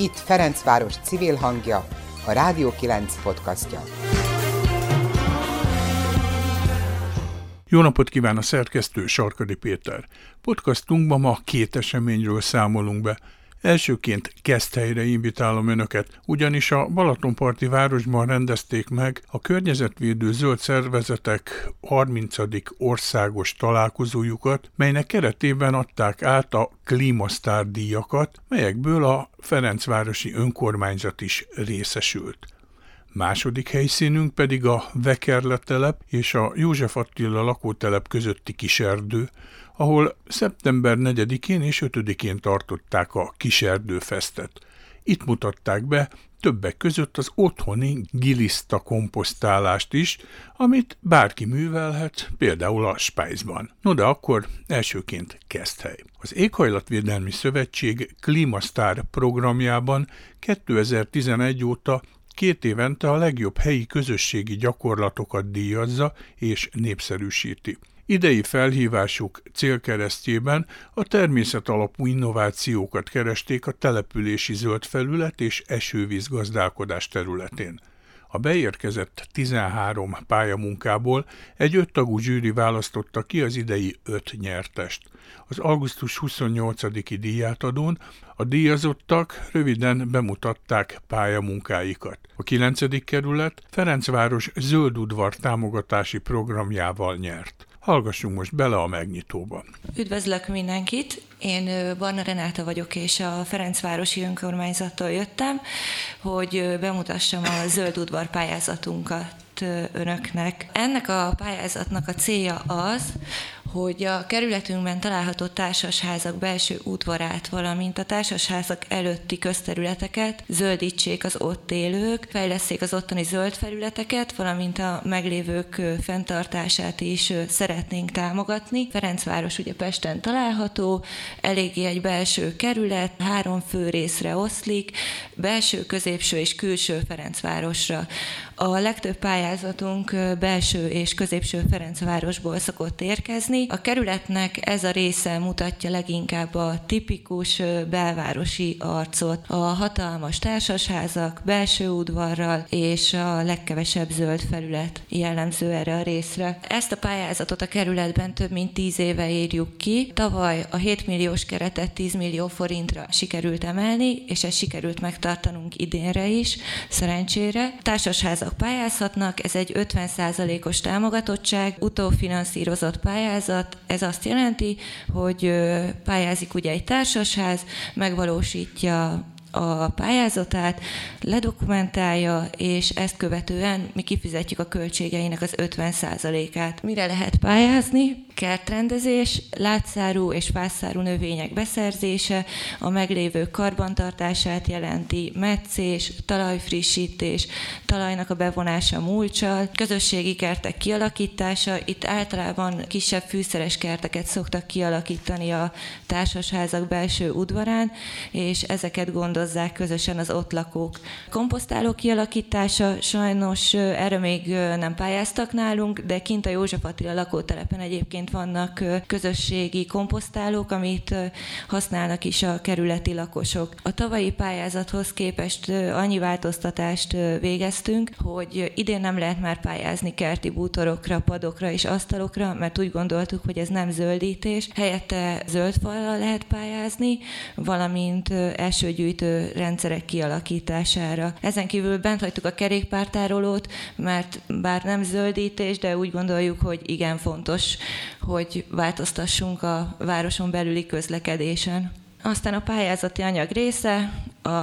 Itt Ferencváros civil hangja, a Rádió 9 podcastja. Jó napot kíván a szerkesztő Sarkadi Péter. Podcastunkban ma két eseményről számolunk be – Elsőként Keszthelyre invitálom Önöket, ugyanis a Balatonparti városban rendezték meg a környezetvédő zöld szervezetek 30. országos találkozójukat, melynek keretében adták át a Klímasztár díjakat, melyekből a Ferencvárosi önkormányzat is részesült. Második helyszínünk pedig a Vekerletelep és a József Attila lakótelep közötti kiserdő, ahol szeptember 4-én és 5-én tartották a Kiserdőfesztet. Itt mutatták be többek között az otthoni giliszta komposztálást is, amit bárki művelhet, például a Spájzban. No de akkor elsőként Keszthely. Az Éghajlatvédelmi Szövetség Klímasztár programjában 2011 óta két évente a legjobb helyi közösségi gyakorlatokat díjazza és népszerűsíti. Idei felhívásuk célkeresztjében a természet alapú innovációkat keresték a települési zöld felület és esővíz gazdálkodás területén. A beérkezett 13 pályamunkából egy öttagú zsűri választotta ki az idei öt nyertest. Az augusztus 28-i díjátadón a díjazottak röviden bemutatták pályamunkáikat. A 9. kerület Ferencváros zöld udvar támogatási programjával nyert. Hallgassunk most bele a megnyitóba. Üdvözlök mindenkit! Én Barna Renáta vagyok, és a Ferencvárosi Önkormányzattól jöttem, hogy bemutassam a zöld udvar pályázatunkat önöknek. Ennek a pályázatnak a célja az, hogy a kerületünkben található társasházak belső udvarát, valamint a társasházak előtti közterületeket zöldítsék az ott élők, fejleszték az ottani zöld felületeket, valamint a meglévők fenntartását is szeretnénk támogatni. Ferencváros ugye Pesten található, eléggé egy belső kerület, három fő részre oszlik, belső, középső és külső Ferencvárosra. A legtöbb pályázatunk belső és középső Ferencvárosból szokott érkezni. A kerületnek ez a része mutatja leginkább a tipikus belvárosi arcot. A hatalmas társasházak, belső udvarral és a legkevesebb zöld felület jellemző erre a részre. Ezt a pályázatot a kerületben több mint 10 éve írjuk ki. Tavaly a 7 milliós keretet 10 millió forintra sikerült emelni, és ezt sikerült megtartanunk idénre is, szerencsére. Társasházak pályázatok pályázhatnak, ez egy 50%-os támogatottság, utófinanszírozott pályázat, ez azt jelenti, hogy pályázik ugye egy társasház, megvalósítja a pályázatát, ledokumentálja, és ezt követően mi kifizetjük a költségeinek az 50%-át. Mire lehet pályázni? Kertrendezés, látszárú és fászárú növények beszerzése, a meglévő karbantartását jelenti, meccés, talajfrissítés, talajnak a bevonása múlcsal, közösségi kertek kialakítása, itt általában kisebb fűszeres kerteket szoktak kialakítani a társasházak belső udvarán, és ezeket gondozzák közösen az ott lakók. Komposztáló kialakítása sajnos erre még nem pályáztak nálunk, de kint a József Attila lakótelepen egyébként vannak közösségi komposztálók, amit használnak is a kerületi lakosok. A tavalyi pályázathoz képest annyi változtatást végeztünk, hogy idén nem lehet már pályázni kerti bútorokra, padokra és asztalokra, mert úgy gondoltuk, hogy ez nem zöldítés. Helyette zöld falra lehet pályázni, valamint elsőgyűjtő rendszerek kialakítására. Ezen kívül bent hagytuk a kerékpártárolót, mert bár nem zöldítés, de úgy gondoljuk, hogy igen fontos, hogy változtassunk a városon belüli közlekedésen. Aztán a pályázati anyag része, a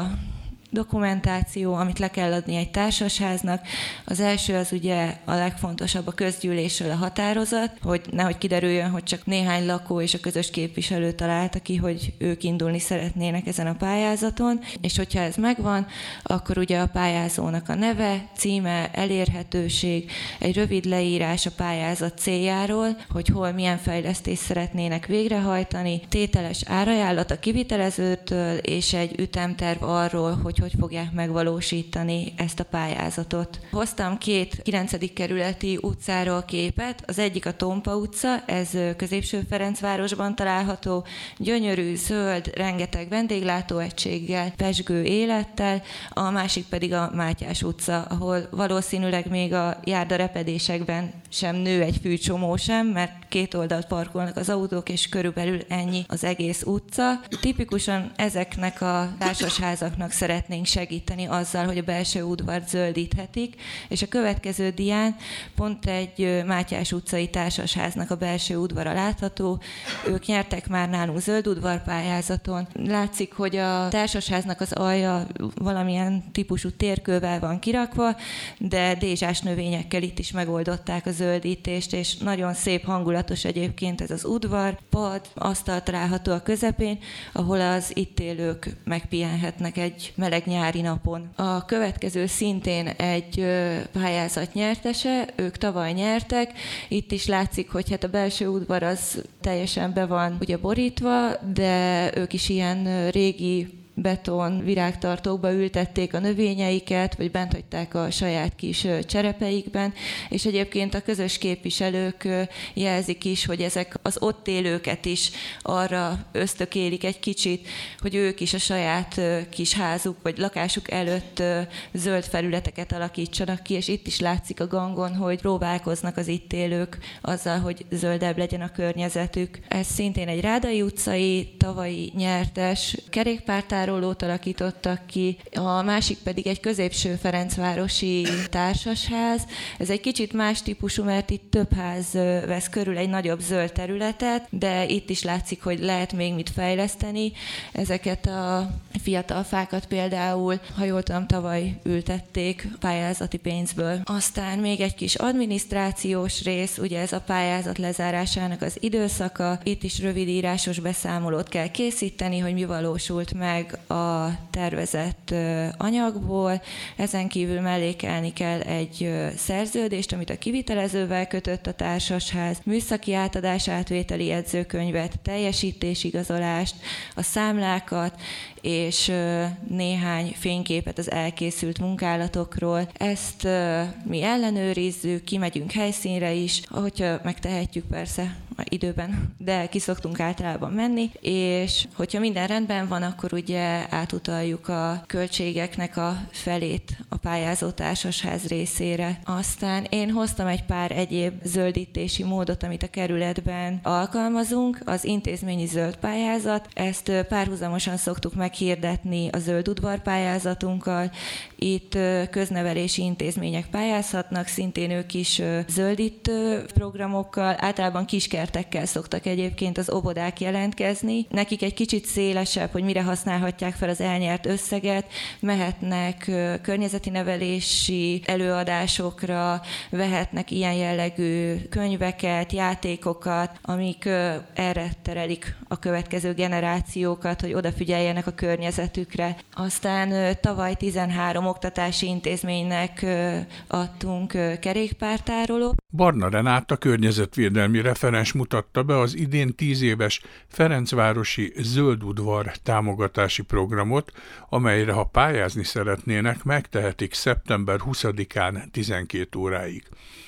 dokumentáció, amit le kell adni egy társasháznak. Az első az ugye a legfontosabb a közgyűlésről a határozat, hogy nehogy kiderüljön, hogy csak néhány lakó és a közös képviselő találta ki, hogy ők indulni szeretnének ezen a pályázaton, és hogyha ez megvan, akkor ugye a pályázónak a neve, címe, elérhetőség, egy rövid leírás a pályázat céljáról, hogy hol milyen fejlesztést szeretnének végrehajtani, tételes árajánlat a kivitelezőtől, és egy ütemterv arról, hogy hogy hogy fogják megvalósítani ezt a pályázatot. Hoztam két 9. kerületi utcáról képet, az egyik a Tompa utca, ez középső Ferencvárosban található, gyönyörű, zöld, rengeteg vendéglátóegységgel, pesgő élettel, a másik pedig a Mátyás utca, ahol valószínűleg még a járda repedésekben sem nő egy fűcsomó sem, mert két oldalt parkolnak az autók, és körülbelül ennyi az egész utca. Tipikusan ezeknek a társasházaknak szeretnénk segíteni azzal, hogy a belső udvart zöldíthetik, és a következő dián pont egy Mátyás utcai társasháznak a belső udvara látható. Ők nyertek már nálunk zöld udvarpályázaton. Látszik, hogy a társasháznak az alja valamilyen típusú térkővel van kirakva, de dézsás növényekkel itt is megoldották a zöldítést, és nagyon szép hangulatos egyébként ez az udvar, pad, asztal található a közepén, ahol az itt élők megpihenhetnek egy meleg nyári napon. A következő szintén egy pályázat nyertese, ők tavaly nyertek, itt is látszik, hogy hát a belső udvar az teljesen be van ugye borítva, de ők is ilyen régi beton virágtartókba ültették a növényeiket, vagy bent hagyták a saját kis cserepeikben, és egyébként a közös képviselők jelzik is, hogy ezek az ott élőket is arra ösztökélik egy kicsit, hogy ők is a saját kis házuk vagy lakásuk előtt zöld felületeket alakítsanak ki, és itt is látszik a gangon, hogy próbálkoznak az itt élők azzal, hogy zöldebb legyen a környezetük. Ez szintén egy Rádai utcai, tavalyi nyertes kerékpártár tárolót alakítottak ki, a másik pedig egy középső Ferencvárosi társasház. Ez egy kicsit más típusú, mert itt több ház vesz körül egy nagyobb zöld területet, de itt is látszik, hogy lehet még mit fejleszteni. Ezeket a fiatal fákat például, ha jól tudom, tavaly ültették pályázati pénzből. Aztán még egy kis adminisztrációs rész, ugye ez a pályázat lezárásának az időszaka. Itt is rövid írásos beszámolót kell készíteni, hogy mi valósult meg a tervezett anyagból, ezen kívül mellékelni kell egy szerződést, amit a kivitelezővel kötött a társasház, műszaki átadás átvételi jegyzőkönyvet, teljesítésigazolást, a számlákat, és néhány fényképet az elkészült munkálatokról. Ezt mi ellenőrizzük, kimegyünk helyszínre is, hogyha megtehetjük persze időben, de kiszoktunk általában menni, és hogyha minden rendben van, akkor ugye átutaljuk a költségeknek a felét a pályázó társasház részére. Aztán én hoztam egy pár egyéb zöldítési módot, amit a kerületben alkalmazunk, az intézményi zöld pályázat, ezt párhuzamosan szoktuk meghirdetni a zöld udvar pályázatunkkal, itt köznevelési intézmények pályázhatnak, szintén ők is zöldítő programokkal, általában kiskertekkel szoktak egyébként az óvodák jelentkezni. Nekik egy kicsit szélesebb, hogy mire használhatják fel az elnyert összeget, mehetnek környezeti nevelési előadásokra, vehetnek ilyen jellegű könyveket, játékokat, amik erre terelik a következő generációkat, hogy odafigyeljenek a környezetükre. Aztán tavaly 13 oktatási intézménynek adtunk kerékpártároló. Barna Renáta környezetvédelmi referens mutatta be az idén tíz éves Ferencvárosi Zöld Udvar támogatási programot, amelyre ha pályázni szeretnének, megtehetik szeptember 20-án 12 óráig.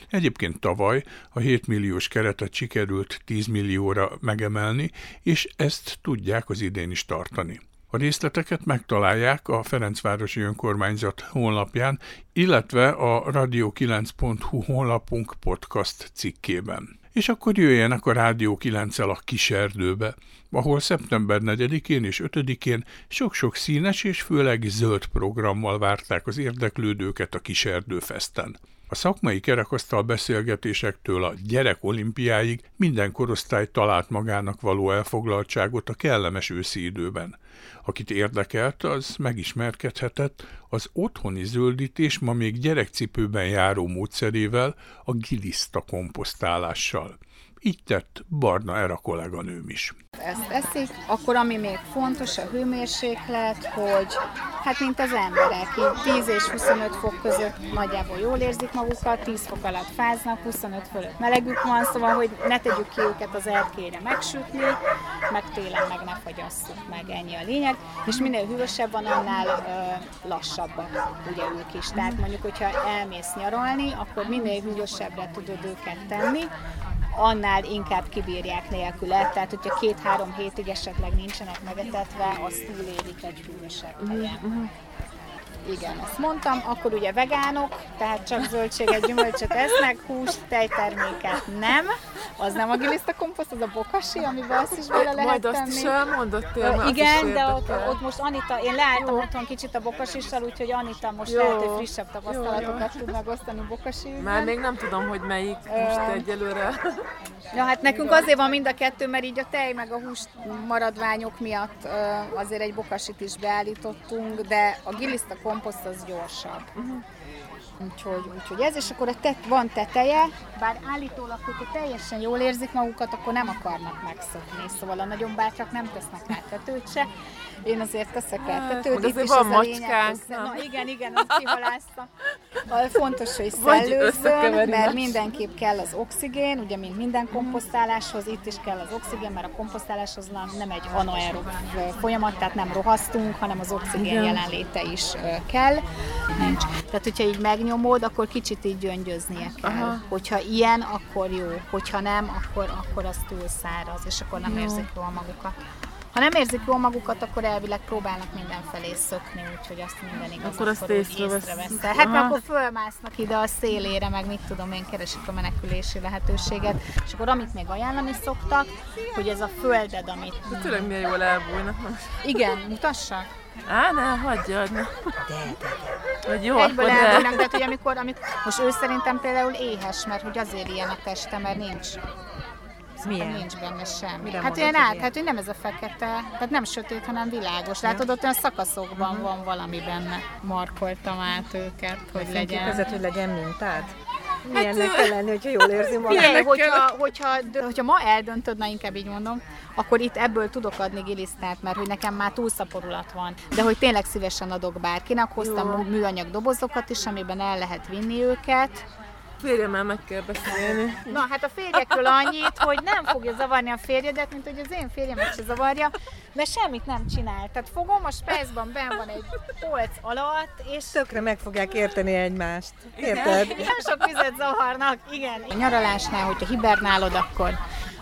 Egyébként tavaly a 7 milliós keretet sikerült 10 millióra megemelni, és ezt tudják az idén is tartani. A részleteket megtalálják a Ferencvárosi Önkormányzat honlapján, illetve a radio9.hu honlapunk podcast cikkében. És akkor jöjjenek a Rádió 9 a Kiserdőbe, ahol szeptember 4-én és 5-én sok-sok színes és főleg zöld programmal várták az érdeklődőket a Kiserdőfesten. A szakmai kerekasztal beszélgetésektől a gyerek olimpiáig minden korosztály talált magának való elfoglaltságot a kellemes őszi időben. Akit érdekelt, az megismerkedhetett az otthoni zöldítés ma még gyerekcipőben járó módszerével, a giliszta komposztálással. Így tett Barna Era kolléganőm is. Ezt eszik, akkor ami még fontos a hőmérséklet, hogy hát mint az emberek, így 10 és 25 fok között nagyjából jól érzik magukat, 10 fok alatt fáznak, 25 fölött melegük van, szóval hogy ne tegyük ki őket az erkére megsütni, meg télen meg ne fagyasszuk meg, ennyi a lényeg. És minél hűvösebb van, annál ö, lassabbak ugye ők is. Tehát mondjuk, hogyha elmész nyaralni, akkor minél hűvösebbre tudod őket tenni, annál inkább kibírják nélküle. Tehát, hogyha két-három hétig esetleg nincsenek megetetve, azt túlélik egy hűvösebb helyen. Igen, ezt mondtam. Akkor ugye vegánok, tehát csak zöldséget, gyümölcsöt esznek, húst, tejterméket nem. Az nem a giliszta komposzt, az a bokasi, amiben azt is bele lehet Majd tenni. azt is elmondottél, Igen, de ott, ott, most Anita, én leálltam Jó. otthon kicsit a bokasissal, úgyhogy Anita most Jó. lehet, hogy frissebb tapasztalatokat tud megosztani bokasi Már még nem tudom, hogy melyik most egyelőre. Ja, hát nekünk azért van mind a kettő, mert így a tej meg a hús maradványok miatt azért egy bokasit is beállítottunk, de a giliszta komposzt az gyorsabb. Uh-huh. Úgyhogy, úgyhogy ez, és akkor a tet, van teteje, bár állítólag, hogyha teljesen jól érzik magukat, akkor nem akarnak megszokni, szóval a nagyon bátrak nem tesznek rá tetőt se. Én azért teszek rá tetőt, itt is van macskánk, Na igen, igen, azt kihalázta. Fontos, hogy szellőzzön, mert mindenképp kell az oxigén, ugye mint minden komposztáláshoz, itt is kell az oxigén, mert a komposztáláshoz nem egy anaerob folyamat, tehát nem rohasztunk, hanem az oxigén igen. jelenléte is kell. Nincs. Tehát, hogyha így megnyomod, akkor kicsit így gyöngyöznie kell. Aha. Hogyha ilyen, akkor jó. Hogyha nem, akkor, akkor az túl száraz, és akkor nem jó. érzik jól magukat. Ha nem érzik jól magukat, akkor elvileg próbálnak mindenfelé szökni, úgyhogy azt minden igaz, akkor azt észrevesz. Hát mert akkor fölmásznak ide a szélére, meg mit tudom én, keresik a menekülési lehetőséget. És akkor amit még ajánlani szoktak, hogy ez a földed, amit... De tényleg milyen jól elbújnak. Igen, mutassa. Á, ne, hagyjad. Ne. De, de, de. Hogy jó, Egyből elbújnak, de hogy amikor, amikor, most ő szerintem például éhes, mert hogy azért ilyen a teste, mert nincs Milyen? Nincs benne semmi. Mire hát ilyen át, hát hogy nem ez a fekete, tehát nem sötét, hanem világos. Látod, ott olyan szakaszokban uh-huh. van valami benne. Markoltam át őket, hogy a legyen. Között, hogy legyen mintád? Milyennek hát, kell lenni, hogyha jól érzi magát? Figyelj, hogyha, hogyha, hogyha ma eldöntöd, na inkább így mondom, akkor itt ebből tudok adni gilisztát, mert hogy nekem már túlszaporulat van. De hogy tényleg szívesen adok bárkinek, hoztam Jó. műanyag dobozokat is, amiben el lehet vinni őket férjemmel meg kell beszélni. Na, hát a férjekről annyit, hogy nem fogja zavarni a férjedet, mint hogy az én férjemet se zavarja, mert semmit nem csinál. Tehát fogom, a spájzban ben van egy polc alatt, és... Tökre meg fogják érteni egymást. Érted? Igen, nem sok vizet zavarnak, igen. A nyaralásnál, hogyha hibernálod, akkor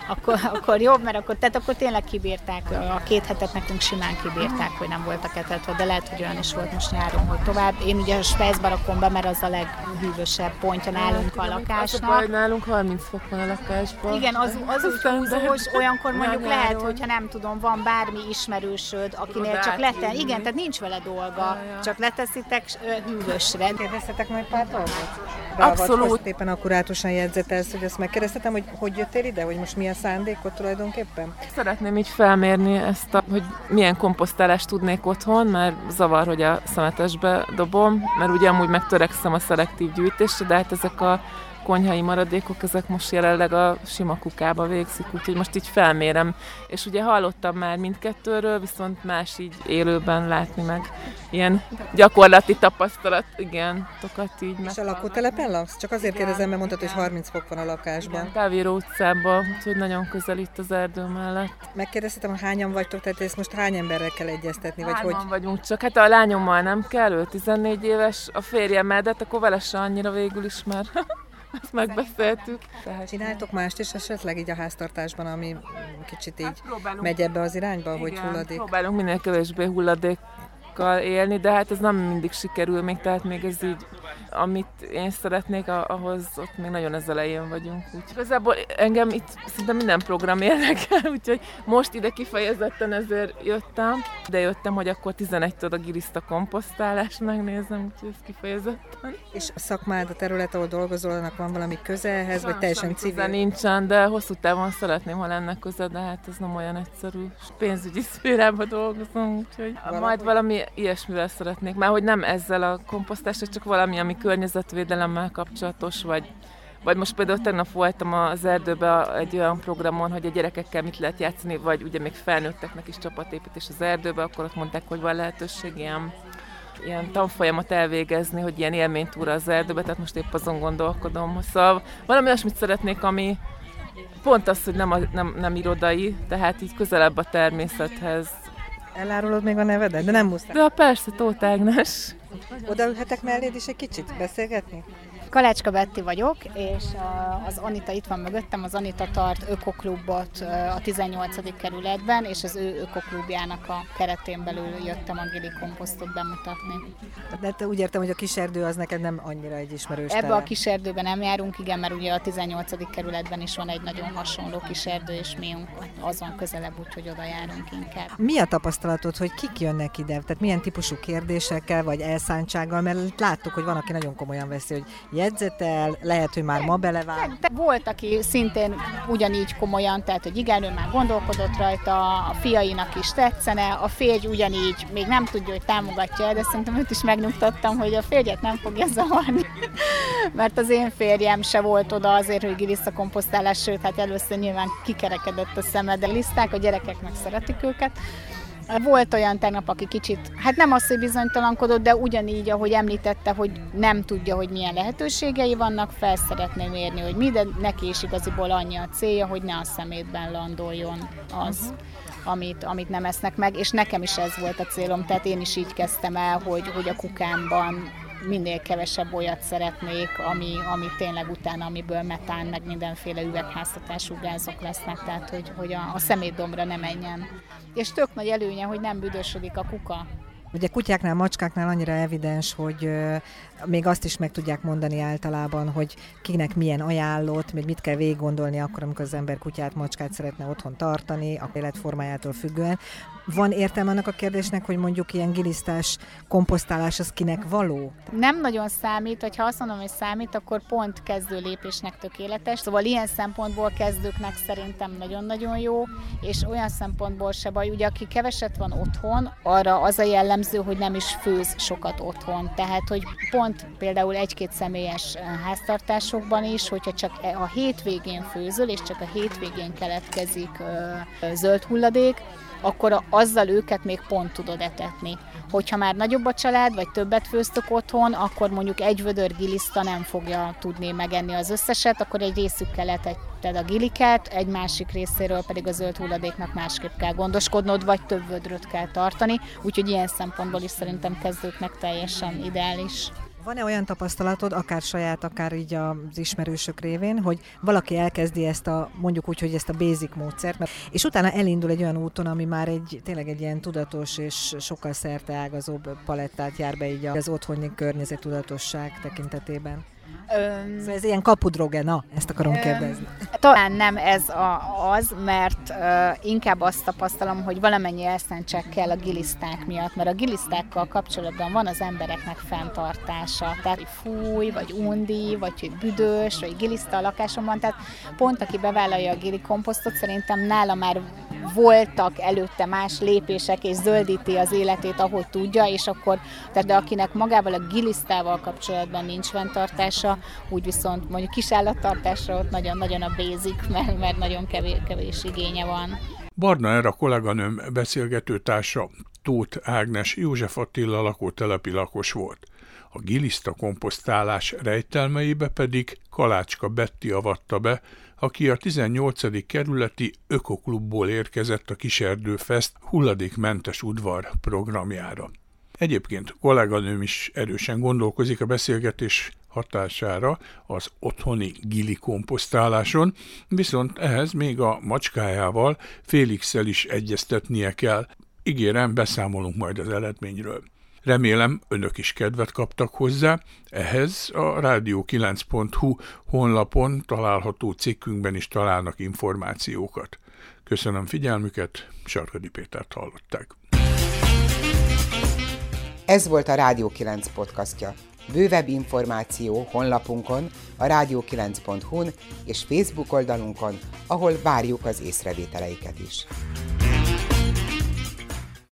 akkor, akkor jobb, mert akkor, tehát akkor tényleg kibírták, a két hetet nekünk simán kibírták, hogy nem voltak etetve, de lehet, hogy olyan is volt most nyáron, hogy tovább. Én ugye a Spejzba rakom be, mert az a leghűvösebb pontja nálunk a lakásnak. Az a nálunk 30 fok van a lakásban. Igen, az, az úgy húzós, olyankor mondjuk lehet, hogyha nem tudom, van bármi ismerősöd, akinél csak leten, igen, tehát nincs vele dolga, csak leteszitek hűvösre. Kérdeztetek majd pár dolgot? Abszolút. Éppen akkurátusan jegyzetelsz, hogy azt megkérdeztetem, hogy hogy jöttél ide, hogy most milyen szándékot tulajdonképpen? Szeretném így felmérni ezt, a, hogy milyen komposztálást tudnék otthon, mert zavar, hogy a szemetesbe dobom, mert ugye amúgy megtörekszem a szelektív gyűjtésre, de hát ezek a konyhai maradékok, ezek most jelenleg a sima kukába végzik, úgyhogy most így felmérem. És ugye hallottam már mindkettőről, viszont más így élőben látni meg ilyen gyakorlati tapasztalat, igen, tokat így. És a lakótelepen laksz? Csak azért igen, kérdezem, mert mondtad, hogy 30 fok van a lakásban. Igen, Kávíró utcában, úgyhogy nagyon közel itt az erdő mellett. Megkérdeztem, hogy hányan vagytok, tehát ezt most hány emberrel kell egyeztetni? Vagy Hányan hogy... vagyunk, csak hát a lányommal nem kell, ő 14 éves, a férjemmel, de hát akkor vele se annyira végül is már. Ezt megbeszéltük. Tehát Csináltok mást is esetleg így a háztartásban, ami kicsit így hát megy ebbe az irányba, igen, hogy hulladék? próbálunk minél kevésbé hulladék élni, de hát ez nem mindig sikerül még, tehát még ez így amit én szeretnék, ahhoz ott még nagyon az elején vagyunk. Úgy. Igazából engem itt szinte minden program érdekel, úgyhogy most ide kifejezetten ezért jöttem, de jöttem, hogy akkor 11-től a giriszta komposztálást megnézem, úgyhogy ez kifejezetten. És a szakmád, a terület, ahol dolgozol, annak van valami köze ehhez, vagy teljesen civil? nincsen, de hosszú távon szeretném, ha lenne köze, de hát ez nem olyan egyszerű. Pénzügyi szférában dolgozom, úgyhogy valami. majd valami ilyesmivel szeretnék, mert hogy nem ezzel a komposztással, csak valami, ami környezetvédelemmel kapcsolatos, vagy, Vagy most például tegnap voltam az erdőben egy olyan programon, hogy a gyerekekkel mit lehet játszani, vagy ugye még felnőtteknek is csapatépítés az erdőbe, akkor ott mondták, hogy van lehetőség ilyen ilyen tanfolyamat elvégezni, hogy ilyen élménytúra az erdőbe, tehát most épp azon gondolkodom. Szóval valami olyasmit szeretnék, ami pont az, hogy nem, a, nem, nem irodai, tehát így közelebb a természethez. Elárulod még a nevedet? De nem muszáj. De persze, Tóth Ágnes. Odaülhetek melléd is egy kicsit beszélgetni? Kalácska Betti vagyok, és az Anita itt van mögöttem, az Anita tart ökoklubot a 18. kerületben, és az ő ökoklubjának a keretén belül jöttem a Gili komposztot bemutatni. De te úgy értem, hogy a kiserdő az neked nem annyira egy ismerős Ebbe a kiserdőben nem járunk, igen, mert ugye a 18. kerületben is van egy nagyon hasonló kiserdő, és mi az van közelebb, úgyhogy oda járunk inkább. Mi a tapasztalatod, hogy kik jönnek ide? Tehát milyen típusú kérdésekkel, vagy elszántsággal? Mert láttuk, hogy van, aki nagyon komolyan veszi, hogy jegyzetel, lehet, hogy már ma belevág. Volt, aki szintén ugyanígy komolyan, tehát, hogy igen, ő már gondolkodott rajta, a fiainak is tetszene, a férj ugyanígy még nem tudja, hogy támogatja de szerintem őt is megnyugtattam, hogy a férjet nem fogja zavarni, mert az én férjem se volt oda azért, hogy komposztálás, sőt, hát először nyilván kikerekedett a szeme, de liszták, a gyerekek meg szeretik őket, volt olyan tegnap, aki kicsit, hát nem az, hogy bizonytalankodott, de ugyanígy, ahogy említette, hogy nem tudja, hogy milyen lehetőségei vannak, fel szeretném érni, hogy mi, de neki is igaziból annyi a célja, hogy ne a szemétben landoljon az, uh-huh. amit, amit nem esznek meg, és nekem is ez volt a célom, tehát én is így kezdtem el, hogy, hogy a kukámban minél kevesebb olyat szeretnék, ami, ami tényleg utána, amiből metán, meg mindenféle üvegháztatású gázok lesznek, tehát hogy, hogy a, a szemétdombra ne menjen. És tök nagy előnye, hogy nem büdösödik a kuka. Ugye kutyáknál, macskáknál annyira evidens, hogy még azt is meg tudják mondani általában, hogy kinek milyen ajánlott, még mit kell végig gondolni akkor, amikor az ember kutyát, macskát szeretne otthon tartani, a életformájától függően. Van értelme annak a kérdésnek, hogy mondjuk ilyen gilisztás komposztálás az kinek való? Nem nagyon számít, hogyha azt mondom, hogy számít, akkor pont kezdő lépésnek tökéletes. Szóval ilyen szempontból kezdőknek szerintem nagyon-nagyon jó, és olyan szempontból se baj. Ugye aki keveset van otthon, arra az a jellemző, hogy nem is főz sokat otthon. Tehát, hogy pont például egy-két személyes eh, háztartásokban is, hogyha csak e- a hétvégén főzöl, és csak a hétvégén keletkezik eh, zöld hulladék, akkor azzal őket még pont tudod etetni. Hogyha már nagyobb a család, vagy többet főztök otthon, akkor mondjuk egy vödör giliszta nem fogja tudni megenni az összeset, akkor egy részükkel etetted a giliket, egy másik részéről pedig a zöld hulladéknak másképp kell gondoskodnod, vagy több vödröt kell tartani, úgyhogy ilyen szempontból is szerintem kezdőknek teljesen ideális. Van-e olyan tapasztalatod, akár saját, akár így az ismerősök révén, hogy valaki elkezdi ezt a, mondjuk úgy, hogy ezt a basic módszert, mert, és utána elindul egy olyan úton, ami már egy, tényleg egy ilyen tudatos és sokkal szerte ágazóbb palettát jár be így az otthoni környezet tudatosság tekintetében? Öm, szóval ez ilyen kapudroge, na, ezt akarom öm, kérdezni. Talán nem ez a, az, mert uh, inkább azt tapasztalom, hogy valamennyi elszántság kell a giliszták miatt, mert a gilisztákkal kapcsolatban van az embereknek fenntartása. Tehát, hogy fúj, vagy undi, vagy hogy büdös, vagy giliszta a lakásomban, tehát pont aki bevállalja a gilikomposztot, szerintem nála már voltak előtte más lépések, és zöldíti az életét, ahogy tudja, és akkor, tehát de akinek magával a gilisztával kapcsolatban nincs fenntartása, úgy viszont mondjuk kisállattartásra ott nagyon-nagyon a basic, mert, mert nagyon kevés, kevés igénye van. Barna Era kolléganőm beszélgetőtársa Tóth Ágnes József Attila lakótelepi lakos volt. A giliszta komposztálás rejtelmeibe pedig Kalácska Betti avatta be, aki a 18. kerületi Ökoklubból érkezett a Kiserdőfest hulladékmentes udvar programjára. Egyébként kolléganőm is erősen gondolkozik a beszélgetés hatására az otthoni gili komposztáláson, viszont ehhez még a macskájával, Félixel is egyeztetnie kell. Ígérem, beszámolunk majd az eredményről. Remélem, önök is kedvet kaptak hozzá. Ehhez a rádió9.hu honlapon található cikkünkben is találnak információkat. Köszönöm figyelmüket, Sarkadi Pétert hallották. Ez volt a Rádió 9 podcastja. Bővebb információ honlapunkon, a rádió9.hu-n és Facebook oldalunkon, ahol várjuk az észrevételeiket is.